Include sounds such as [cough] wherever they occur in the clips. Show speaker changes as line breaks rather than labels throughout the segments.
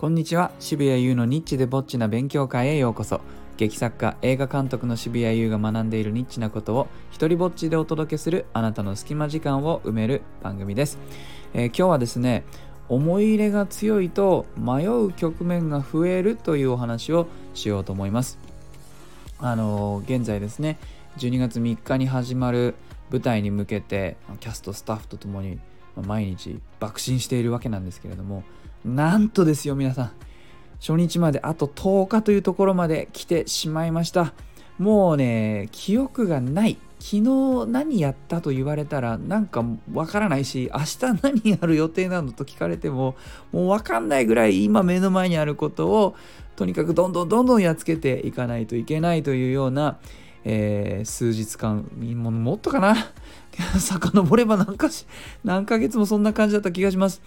こんにちは。渋谷優のニッチでぼっちな勉強会へようこそ。劇作家映画監督の渋谷優が学んでいるニッチなことを一人ぼっちでお届けするあなたの隙間時間を埋める番組です、えー、今日はですね思い入れが強いと迷う局面が増えるというお話をしようと思います。あのー、現在ですね12月3日に始まる舞台に向けてキャストスタッフとともに毎日爆心しているわけなんですけれどもなんとですよ皆さん。初日まであと10日というところまで来てしまいました。もうね記憶がない。昨日何やったと言われたらなんかわからないし明日何やる予定なのと聞かれてももうわかんないぐらい今目の前にあることをとにかくどんどんどんどんやっつけていかないといけないというような、えー、数日間もっとかな [laughs] 遡れば何かし何ヶ月もそんな感じだった気がします。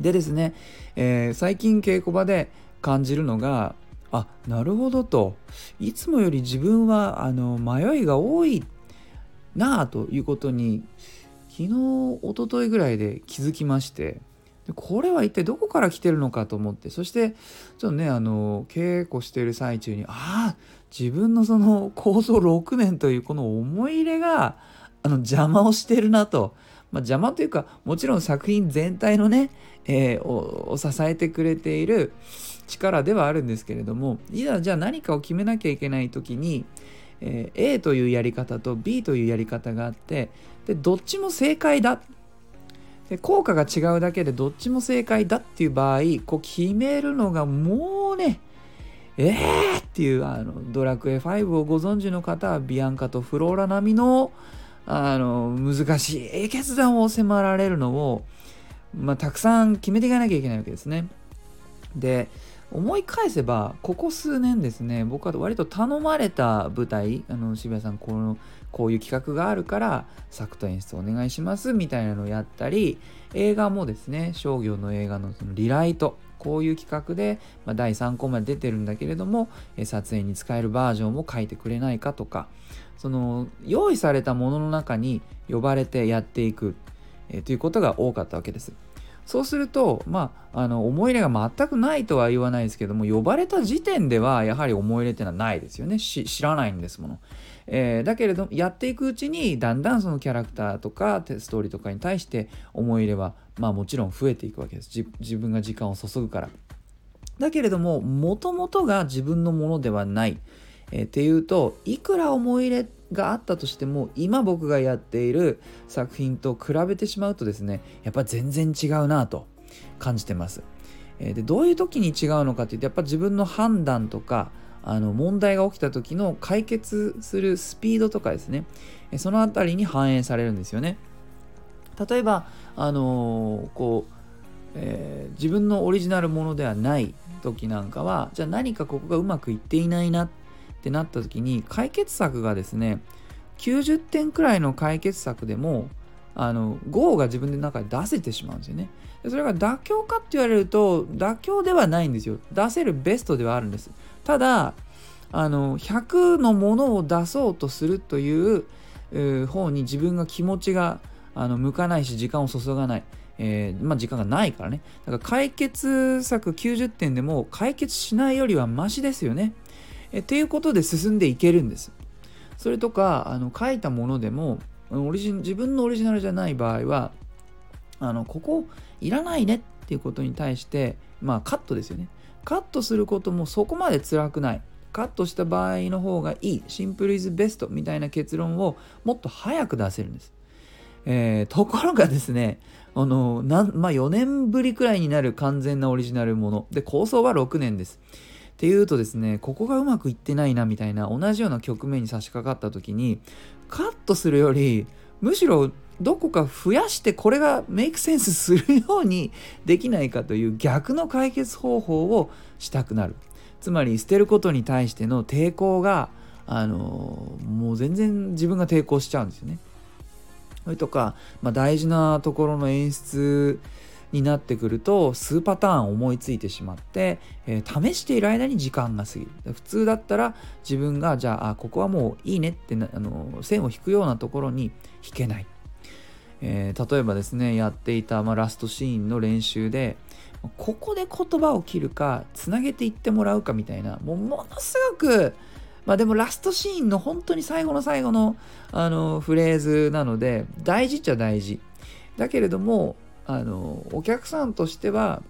でですね、えー、最近稽古場で感じるのがあなるほどと。いつもより自分はあの迷いが多いなあということに昨日おとといぐらいで気づきましてでこれは一体どこから来てるのかと思ってそしてちょっとねあの稽古してる最中にああ自分のその構想6年というこの思い入れがの邪魔をしてるなと。まあ、邪魔というかもちろん作品全体のね、えー、を支えてくれている力ではあるんですけれどもいざじゃあ何かを決めなきゃいけない時に、えー、A というやり方と B というやり方があってでどっちも正解だで効果が違うだけでどっちも正解だっていう場合こう決めるのがもうねえーっていうあのドラクエ5をご存知の方はビアンカとフローラ並みのあの難しい決断を迫られるのを、まあ、たくさん決めていかなきゃいけないわけですね。で思い返せばここ数年ですね僕は割と頼まれた舞台あの渋谷さんこのこういう企画があるから作と演出お願いしますみたいなのをやったり映画もですね商業の映画のそのリライトこういう企画で、まあ、第3項まで出てるんだけれどもえ撮影に使えるバージョンも書いてくれないかとかその用意されたものの中に呼ばれてやっていく、え、ということが多かったわけです。そうすると、まあ、あの思い入れが全くないとは言わないですけども呼ばれた時点ではやはり思い入れっていうのはないですよね。知らないんですもの、えー、だけれどやっていくうちにだんだんそのキャラクターとかストーリーとかに対して思い入れはまあもちろん増えていくわけです。自分が時間を注ぐから。だけれどももともとが自分のものではない。えー、っていうといくら思い入れがあったとしても今僕がやっている作品と比べてしまうとですねやっぱ全然違うなと感じてます。え、でどういう時に違うのかっていうとやっぱ自分の判断とかあの問題が起きた時の解決するスピードとかですねその辺りに反映されるんですよね。例えばあのー、こう、えー、自分のオリジナルものではない時なんかはじゃあ何かここがうまくいっていないなっってなった時に解決策がですね90点くらいの解決策でもあの GO が自分の中で出せてしまうんですよね。それが妥協かって言われると妥協ではないんですよ。出せるベストではあるんです。ただあの100のものを出そうとするという方に自分が気持ちがあの向かないし時間を注がない。えー、まあ、時間がないからね。だから解決策90点でも解決しないよりはマシですよね。えっていうことで進んでいけるんです。それとかあの書いたものでもオリジ自分のオリジナルじゃない場合はあのここいらないねっていうことに対してまあカットですよね。カットすることもそこまで辛くない。カットした場合の方がいい。シンプルイズベストみたいな結論をもっと早く出せるんです。えー、ところがですね、あのなまあ、4年ぶりくらいになる完全なオリジナルもの。で、構想は6年です。っていうとですねここがうまくいってないなみたいな同じような局面に差し掛かった時にカットするよりむしろどこか増やしてこれがメイクセンスするようにできないかという逆の解決方法をしたくなる。つまり捨てることに対しての抵抗があのもう全然自分が抵抗しちゃうんですよね。それとか、まあ、大事なところの演出になってくると数パターン思いついてしまって、えー、試している間に時間が過ぎる。普通だったら自分がじゃあここはもういいねってあの線を引くようなところに引けない、えー、例えばですねやっていた、まあ、ラストシーンの練習でここで言葉を切るかつなげていってもらうかみたいなもうものすごくまあでもラストシーンの本当に最後の最後のあのフレーズなので大事っちゃ大事。だけれどもあのお客さんとしては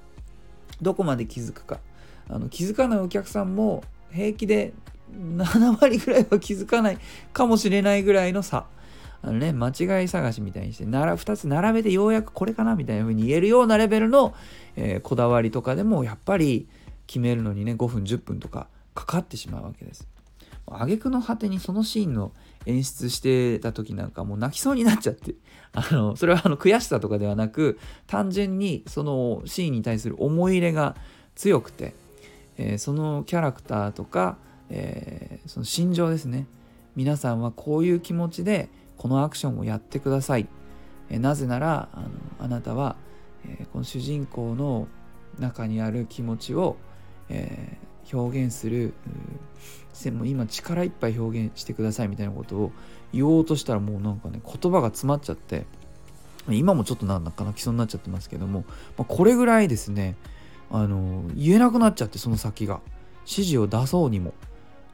どこまで気づくかあの気づかないお客さんも平気で7割ぐらいは気づかないかもしれないぐらいの差あのね間違い探しみたいにしてなら2つ並べてようやくこれかなみたいな風に言えるようなレベルの、えー、こだわりとかでもやっぱり決めるのにね5分10分とかかかってしまうわけです。挙句の果てにそのシーンの演出してた時なんかもう泣きそうになっちゃって。[laughs] あのそれはあの悔しさとかではなく単純にそのシーンに対する思い入れが強くて、えー、そのキャラクターとか、えー、その心情ですね。皆さんはこういう気持ちでこのアクションをやってください、えー、なぜならあのあなたは、えこの主人公の中にある気持ちを、え表現するも今力いっぱい表現してくださいみたいなことを言おうとしたらもうなんかね言葉が詰まっちゃって今もちょっとなんだか泣きそうになっちゃってますけども、まあ、これぐらいですねあの言えなくなっちゃってその先が。指示を出そうにも。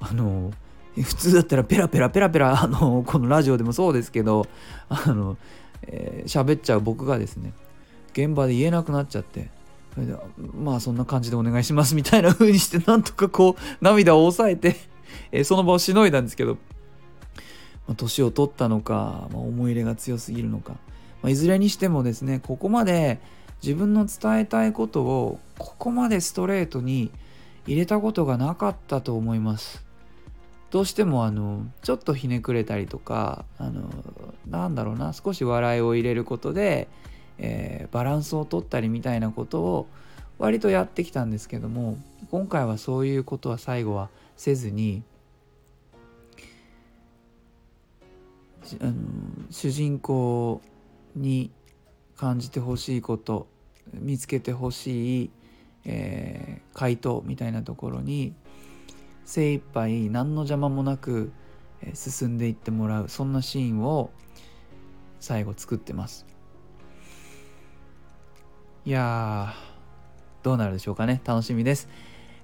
あの普通だったらペラペラペラペラあのこのラジオでもそうですけどあの喋、えー、っちゃう僕がですね現場で言えなくなっちゃってそれでまあそんな感じでお願いしますみたいな風にしてなんとかこう涙を抑えて [laughs] え、その場をしのいだんですけど、まあ、年を取ったのか、まあ、思い入れが強すぎるのか、まあ、いずれにしてもですねここまで自分の伝えたいことをここまでストレートに入れたことがなかったと思います。どうしてもあのちょっとひねくれたりとかあのなんだろうな少し笑いを入れることで、えー、バランスを取ったりみたいなことを割とやってきたんですけども今回はそういうことは最後はせずにあの主人公に感じてほしいこと見つけてほしい、えー、回答みたいなところに精一杯何の邪魔もなく、進んでいってもらうそんなシーンを最後作ってます。いやーどうなるでしょうかね楽しみです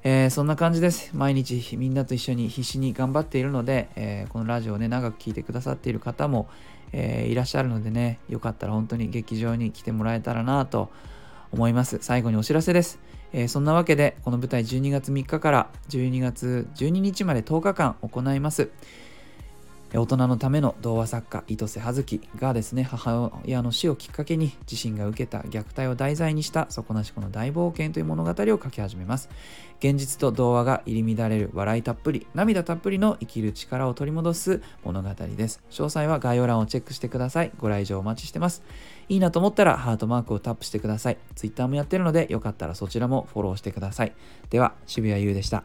えー、そんな感じです。毎日みんなと一緒に必死に頑張っているので、えー、このラジオをね、長く聞いてくださっている方も、えー、いらっしゃるのでね、よかったら本当に劇場に来てもらえたらなと思います。最後にお知らせです。えそんなわけで、この舞台12月3日から12月12日まで10日間行います。大人のための童話作家糸瀬葉月がですね母親の死をきっかけに自身が受けた虐待を題材にした底なし子の大冒険という物語を書き始めます。現実と童話が入り乱れる笑いたっぷり涙たっぷりの生きる力を取り戻す物語です。詳細は概要欄をチェックしてください。ご来場お待ちしてます。いいなと思ったらハートマークをタップしてください。Twitter もやってるのでよかったらそちらもフォローしてください。では渋谷優でした。